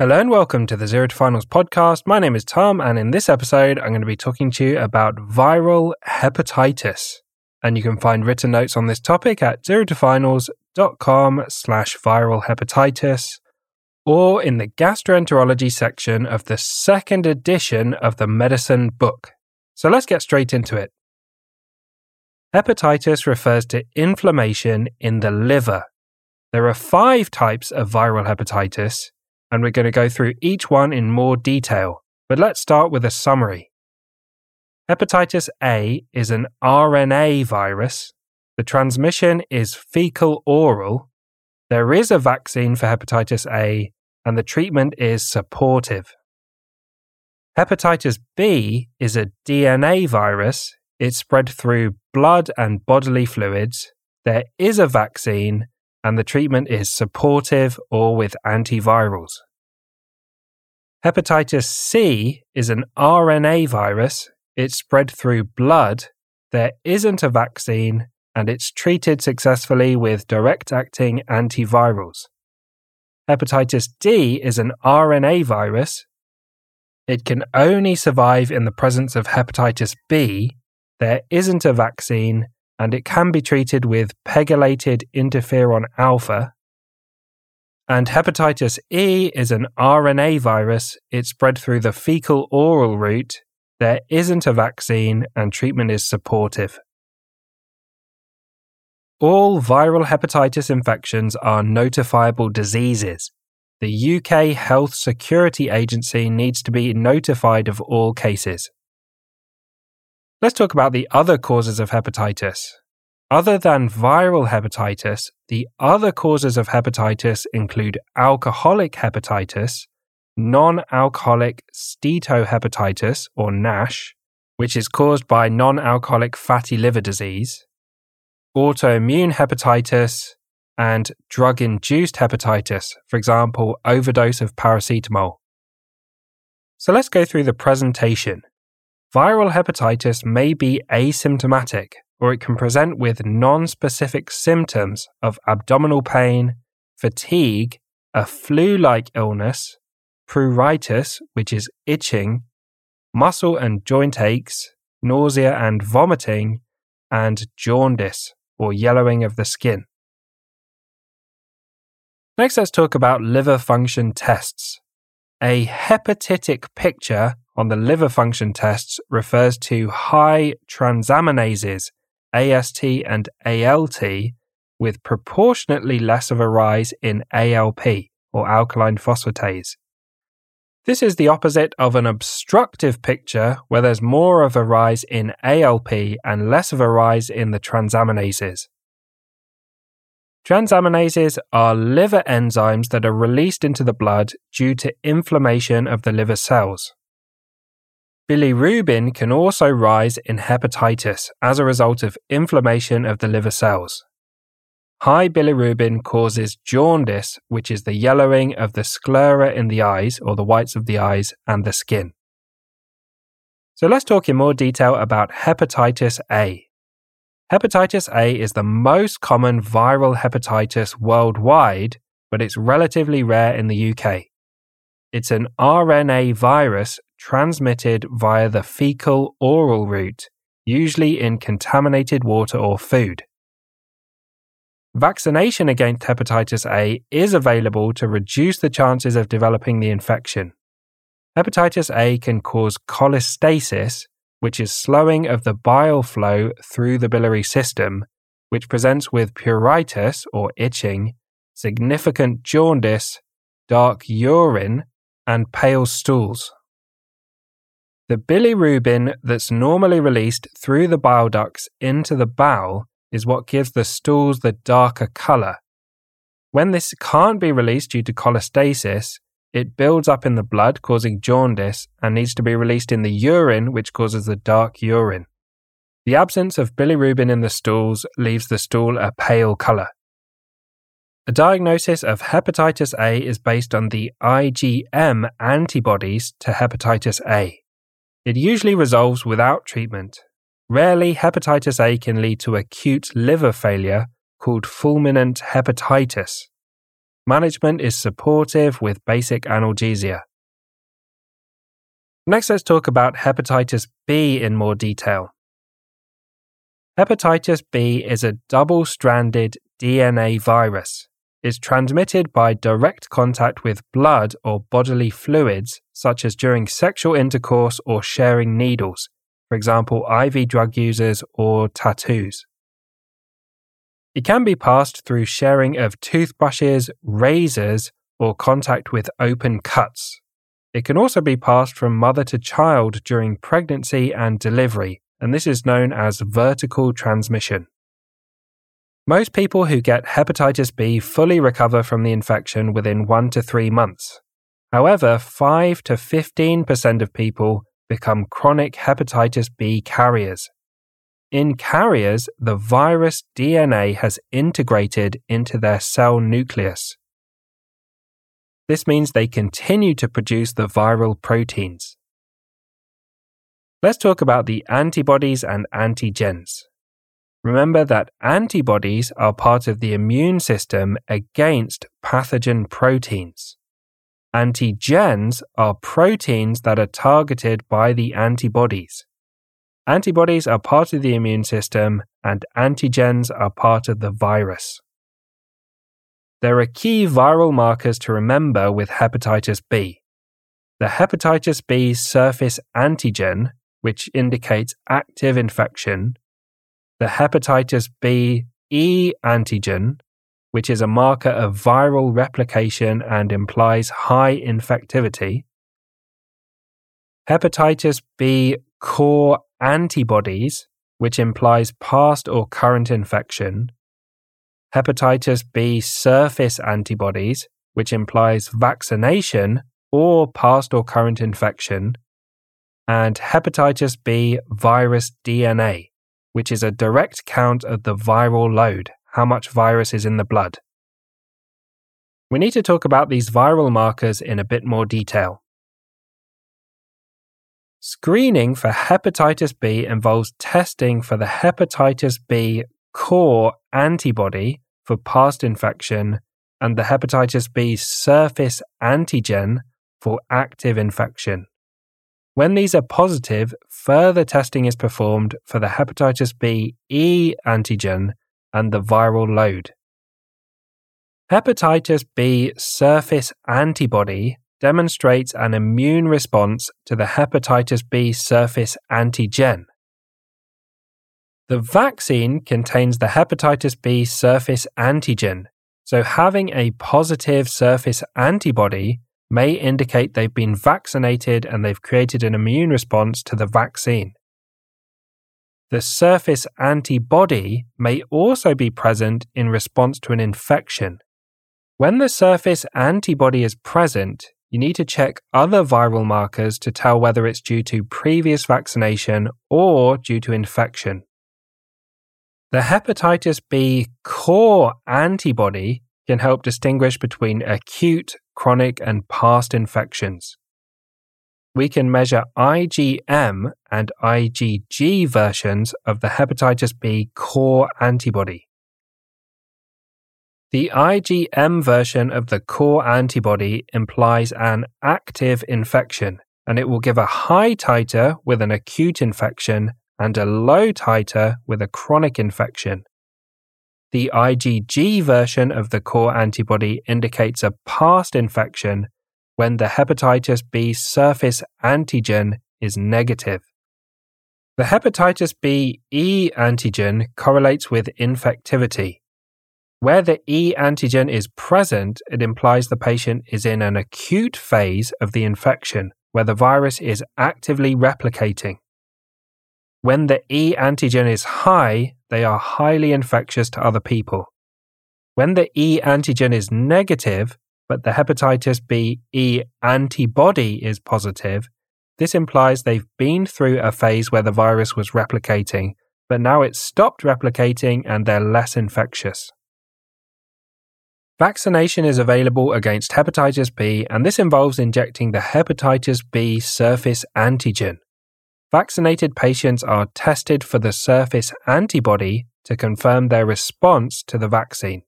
Hello and welcome to the Zero to Finals podcast. My name is Tom, and in this episode, I'm going to be talking to you about viral hepatitis. And you can find written notes on this topic at zerotofinals.com slash viral hepatitis or in the gastroenterology section of the second edition of the medicine book. So let's get straight into it. Hepatitis refers to inflammation in the liver. There are five types of viral hepatitis, and we're going to go through each one in more detail. But let's start with a summary. Hepatitis A is an RNA virus. The transmission is fecal oral. There is a vaccine for hepatitis A, and the treatment is supportive. Hepatitis B is a DNA virus. It's spread through blood and bodily fluids. There is a vaccine, and the treatment is supportive or with antivirals. Hepatitis C is an RNA virus. It's spread through blood. There isn't a vaccine, and it's treated successfully with direct acting antivirals. Hepatitis D is an RNA virus. It can only survive in the presence of hepatitis B. There isn't a vaccine, and it can be treated with pegylated interferon alpha. And hepatitis E is an RNA virus. It's spread through the fecal oral route. There isn't a vaccine, and treatment is supportive. All viral hepatitis infections are notifiable diseases. The UK Health Security Agency needs to be notified of all cases. Let's talk about the other causes of hepatitis. Other than viral hepatitis, the other causes of hepatitis include alcoholic hepatitis, non alcoholic steatohepatitis or NASH, which is caused by non alcoholic fatty liver disease, autoimmune hepatitis, and drug induced hepatitis, for example, overdose of paracetamol. So let's go through the presentation. Viral hepatitis may be asymptomatic, or it can present with non specific symptoms of abdominal pain, fatigue, a flu like illness, pruritus, which is itching, muscle and joint aches, nausea and vomiting, and jaundice, or yellowing of the skin. Next, let's talk about liver function tests. A hepatitic picture on the liver function tests refers to high transaminases, AST and ALT, with proportionately less of a rise in ALP, or alkaline phosphatase. This is the opposite of an obstructive picture where there's more of a rise in ALP and less of a rise in the transaminases. Transaminases are liver enzymes that are released into the blood due to inflammation of the liver cells. Bilirubin can also rise in hepatitis as a result of inflammation of the liver cells. High bilirubin causes jaundice, which is the yellowing of the sclera in the eyes, or the whites of the eyes, and the skin. So let's talk in more detail about hepatitis A. Hepatitis A is the most common viral hepatitis worldwide, but it's relatively rare in the UK. It's an RNA virus transmitted via the fecal oral route, usually in contaminated water or food. Vaccination against hepatitis A is available to reduce the chances of developing the infection. Hepatitis A can cause cholestasis, which is slowing of the bile flow through the biliary system, which presents with pruritus or itching, significant jaundice, dark urine, and pale stools. The bilirubin that's normally released through the bile ducts into the bowel is what gives the stools the darker colour. When this can't be released due to cholestasis, it builds up in the blood, causing jaundice, and needs to be released in the urine, which causes the dark urine. The absence of bilirubin in the stools leaves the stool a pale colour. A diagnosis of hepatitis A is based on the IgM antibodies to hepatitis A. It usually resolves without treatment, Rarely, hepatitis A can lead to acute liver failure called fulminant hepatitis. Management is supportive with basic analgesia. Next, let's talk about hepatitis B in more detail. Hepatitis B is a double stranded DNA virus. It's transmitted by direct contact with blood or bodily fluids, such as during sexual intercourse or sharing needles, for example, IV drug users or tattoos. It can be passed through sharing of toothbrushes, razors, or contact with open cuts. It can also be passed from mother to child during pregnancy and delivery, and this is known as vertical transmission. Most people who get hepatitis B fully recover from the infection within 1 to 3 months. However, 5 to 15% of people become chronic hepatitis B carriers. In carriers, the virus DNA has integrated into their cell nucleus. This means they continue to produce the viral proteins. Let's talk about the antibodies and antigens. Remember that antibodies are part of the immune system against pathogen proteins. Antigens are proteins that are targeted by the antibodies. Antibodies are part of the immune system, and antigens are part of the virus. There are key viral markers to remember with hepatitis B. The hepatitis B surface antigen, which indicates active infection, the hepatitis B E antigen, which is a marker of viral replication and implies high infectivity, hepatitis B core antibodies, which implies past or current infection, hepatitis B surface antibodies, which implies vaccination or past or current infection, and hepatitis B virus DNA, which is a direct count of the viral load, how much virus is in the blood. We need to talk about these viral markers in a bit more detail. Screening for hepatitis B involves testing for the hepatitis B core antibody for past infection and the hepatitis B surface antigen for active infection. When these are positive, further testing is performed for the hepatitis B E antigen and the viral load. Hepatitis B surface antibody demonstrates an immune response to the hepatitis B surface antigen. The vaccine contains the hepatitis B surface antigen, so having a positive surface antibody may indicate they've been vaccinated and they've created an immune response to the vaccine. The surface antibody may also be present in response to an infection. When the surface antibody is present, you need to check other viral markers to tell whether it's due to previous vaccination or due to infection. The hepatitis B core antibody can help distinguish between acute, chronic, and past infections. We can measure IgM and IgG versions of the hepatitis B core antibody. The IgM version of the core antibody implies an active infection, and it will give a high titer with an acute infection and a low titer with a chronic infection. The IgG version of the core antibody indicates a past infection when the hepatitis B surface antigen is negative. The hepatitis B E antigen correlates with infectivity. Where the E antigen is present, it implies the patient is in an acute phase of the infection where the virus is actively replicating. When the E antigen is high, they are highly infectious to other people. When the E antigen is negative, but the hepatitis B E antibody is positive, this implies they've been through a phase where the virus was replicating, but now it's stopped replicating and they're less infectious. Vaccination is available against hepatitis B, and this involves injecting the hepatitis B surface antigen. Vaccinated patients are tested for the surface antibody to confirm their response to the vaccine.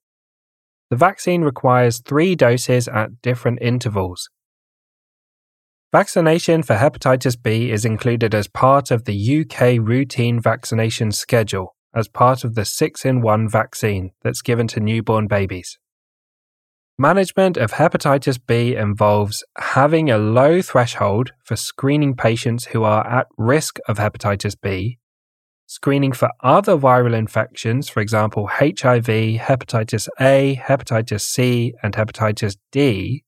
The vaccine requires three doses at different intervals. Vaccination for hepatitis B is included as part of the UK routine vaccination schedule as part of the 6 in 1 vaccine that's given to newborn babies. Management of hepatitis B involves having a low threshold for screening patients who are at risk of hepatitis B, screening for other viral infections, for example, HIV, hepatitis A, hepatitis C, and hepatitis D,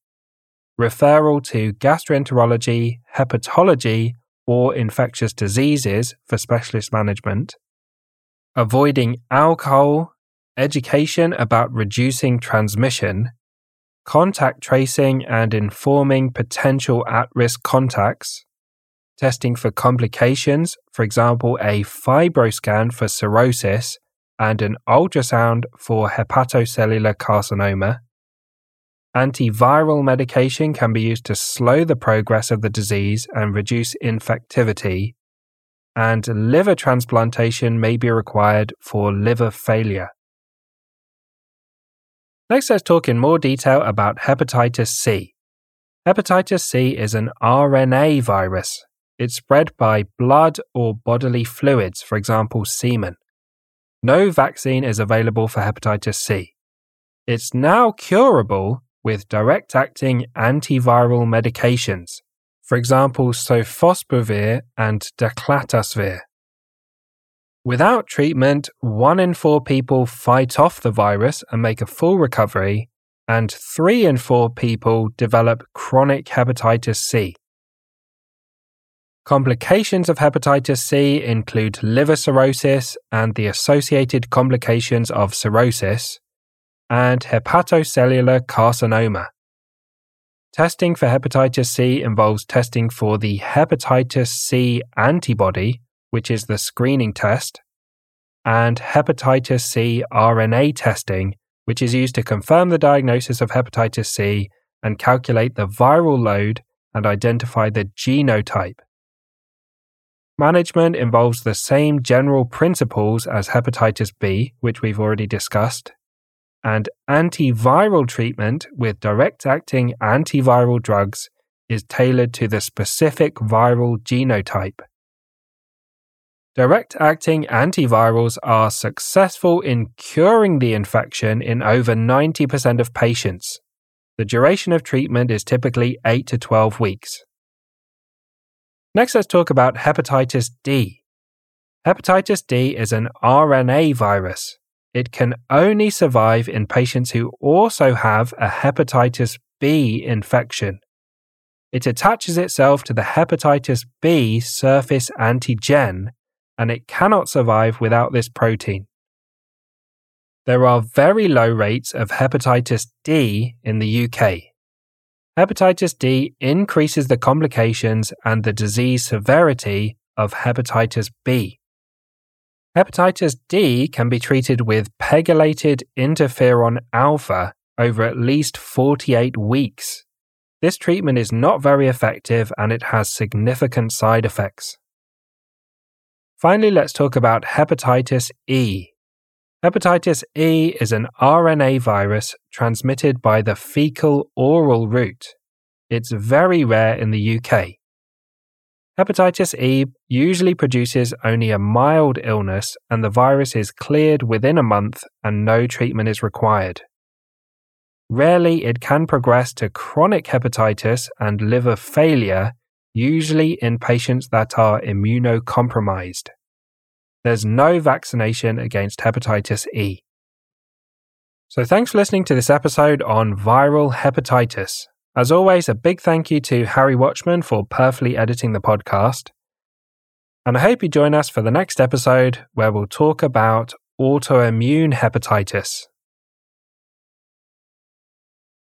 referral to gastroenterology, hepatology, or infectious diseases for specialist management, avoiding alcohol, education about reducing transmission, contact tracing and informing potential at risk contacts, testing for complications, for example, a fibroscan for cirrhosis and an ultrasound for hepatocellular carcinoma, Antiviral medication can be used to slow the progress of the disease and reduce infectivity, and liver transplantation may be required for liver failure. Next, let's talk in more detail about hepatitis C. Hepatitis C is an RNA virus. It's spread by blood or bodily fluids, for example, semen. No vaccine is available for hepatitis C. It's now curable with direct acting antiviral medications, for example, sofosbuvir and daclatasvir. Without treatment, one in four people fight off the virus and make a full recovery, and three in four people develop chronic hepatitis C. Complications of hepatitis C include liver cirrhosis and the associated complications of cirrhosis, and hepatocellular carcinoma. Testing for hepatitis C involves testing for the hepatitis C antibody, which is the screening test, and hepatitis C RNA testing, which is used to confirm the diagnosis of hepatitis C and calculate the viral load and identify the genotype. Management involves the same general principles as hepatitis B, which we've already discussed, and antiviral treatment with direct acting antiviral drugs is tailored to the specific viral genotype. Direct acting antivirals are successful in curing the infection in over 90% of patients. The duration of treatment is typically 8 to 12 weeks. Next, let's talk about hepatitis D. Hepatitis D is an RNA virus it can only survive in patients who also have a hepatitis B infection. It attaches itself to the hepatitis B surface antigen, and it cannot survive without this protein. There are very low rates of hepatitis D in the UK. Hepatitis D increases the complications and the disease severity of hepatitis B. Hepatitis D can be treated with pegylated interferon alpha over at least 48 weeks. This treatment is not very effective and it has significant side effects. Finally, let's talk about hepatitis E. Hepatitis E is an RNA virus transmitted by the fecal oral route. It's very rare in the UK. Hepatitis E usually produces only a mild illness and the virus is cleared within a month and no treatment is required. Rarely, it can progress to chronic hepatitis and liver failure, usually in patients that are immunocompromised. There's no vaccination against hepatitis E. So, thanks for listening to this episode on viral hepatitis. As always, a big thank you to Harry Watchman for perfectly editing the podcast. And I hope you join us for the next episode where we'll talk about autoimmune hepatitis.